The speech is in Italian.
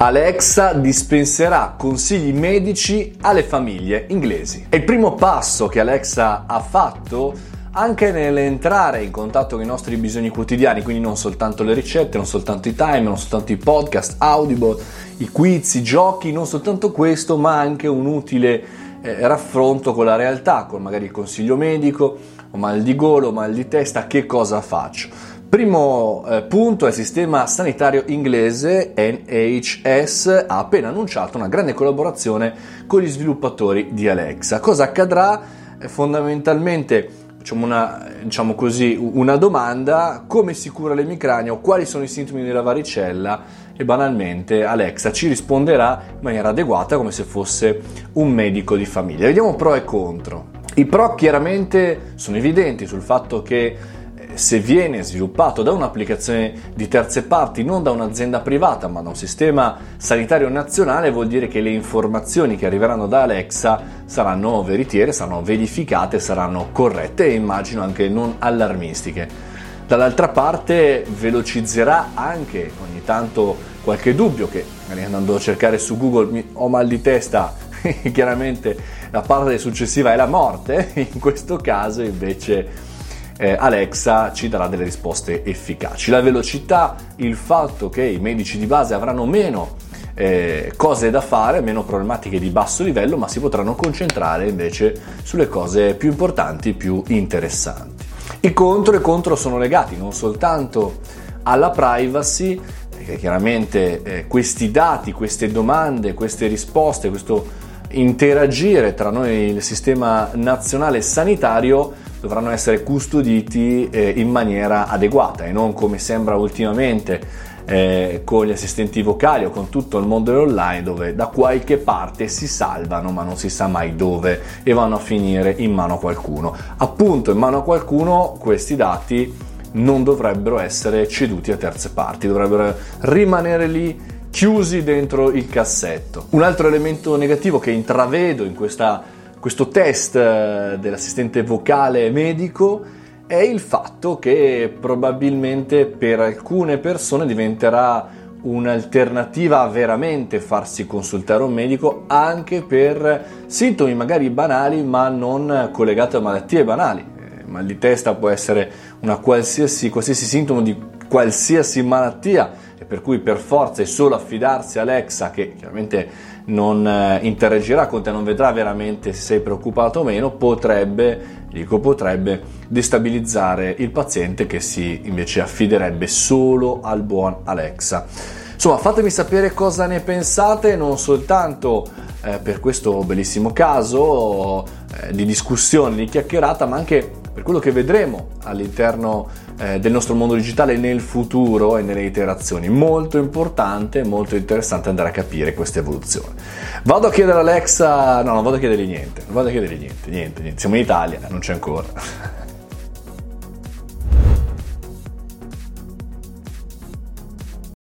Alexa dispenserà consigli medici alle famiglie inglesi. È il primo passo che Alexa ha fatto anche nell'entrare in contatto con i nostri bisogni quotidiani, quindi non soltanto le ricette, non soltanto i timer, non soltanto i podcast, Audible, i quiz, i giochi, non soltanto questo, ma anche un utile eh, raffronto con la realtà, con magari il consiglio medico, ho mal di golo, mal di testa, che cosa faccio? Primo eh, punto è il sistema sanitario inglese NHS ha appena annunciato una grande collaborazione con gli sviluppatori di Alexa. Cosa accadrà? Eh, fondamentalmente una, diciamo così, una domanda, come si cura l'emicrania quali sono i sintomi della varicella e banalmente Alexa ci risponderà in maniera adeguata come se fosse un medico di famiglia. Vediamo pro e contro. I pro chiaramente sono evidenti sul fatto che se viene sviluppato da un'applicazione di terze parti, non da un'azienda privata, ma da un sistema sanitario nazionale, vuol dire che le informazioni che arriveranno da Alexa saranno veritiere, saranno verificate, saranno corrette e immagino anche non allarmistiche. Dall'altra parte velocizzerà anche ogni tanto qualche dubbio che andando a cercare su Google ho mal di testa, chiaramente la parte successiva è la morte, in questo caso invece eh, Alexa ci darà delle risposte efficaci. La velocità, il fatto che i medici di base avranno meno eh, cose da fare, meno problematiche di basso livello, ma si potranno concentrare invece sulle cose più importanti, più interessanti. I contro e contro sono legati non soltanto alla privacy, perché chiaramente eh, questi dati, queste domande, queste risposte, questo interagire tra noi e il sistema nazionale sanitario dovranno essere custoditi eh, in maniera adeguata e non come sembra ultimamente eh, con gli assistenti vocali o con tutto il mondo dell'online dove da qualche parte si salvano ma non si sa mai dove e vanno a finire in mano a qualcuno. Appunto in mano a qualcuno questi dati non dovrebbero essere ceduti a terze parti, dovrebbero rimanere lì chiusi dentro il cassetto. Un altro elemento negativo che intravedo in questa questo test eh, dell'assistente vocale medico è il fatto che probabilmente per alcune persone diventerà un'alternativa a veramente farsi consultare un medico anche per sintomi magari banali ma non collegati a malattie banali. Eh, mal di testa può essere una qualsiasi, qualsiasi sintomo di qualsiasi malattia e per cui per forza è solo affidarsi a Alexa che chiaramente non eh, interagirà con te, non vedrà veramente se sei preoccupato o meno, potrebbe, dico potrebbe, destabilizzare il paziente che si invece affiderebbe solo al buon Alexa. Insomma, fatemi sapere cosa ne pensate, non soltanto eh, per questo bellissimo caso eh, di discussione, di chiacchierata, ma anche per quello che vedremo all'interno eh, del nostro mondo digitale nel futuro e nelle iterazioni. Molto importante, molto interessante andare a capire questa evoluzione. Vado a chiedere a Alexa, no, non vado a chiedergli niente, non vado a chiedergli niente, niente, niente. Siamo in Italia, non c'è ancora.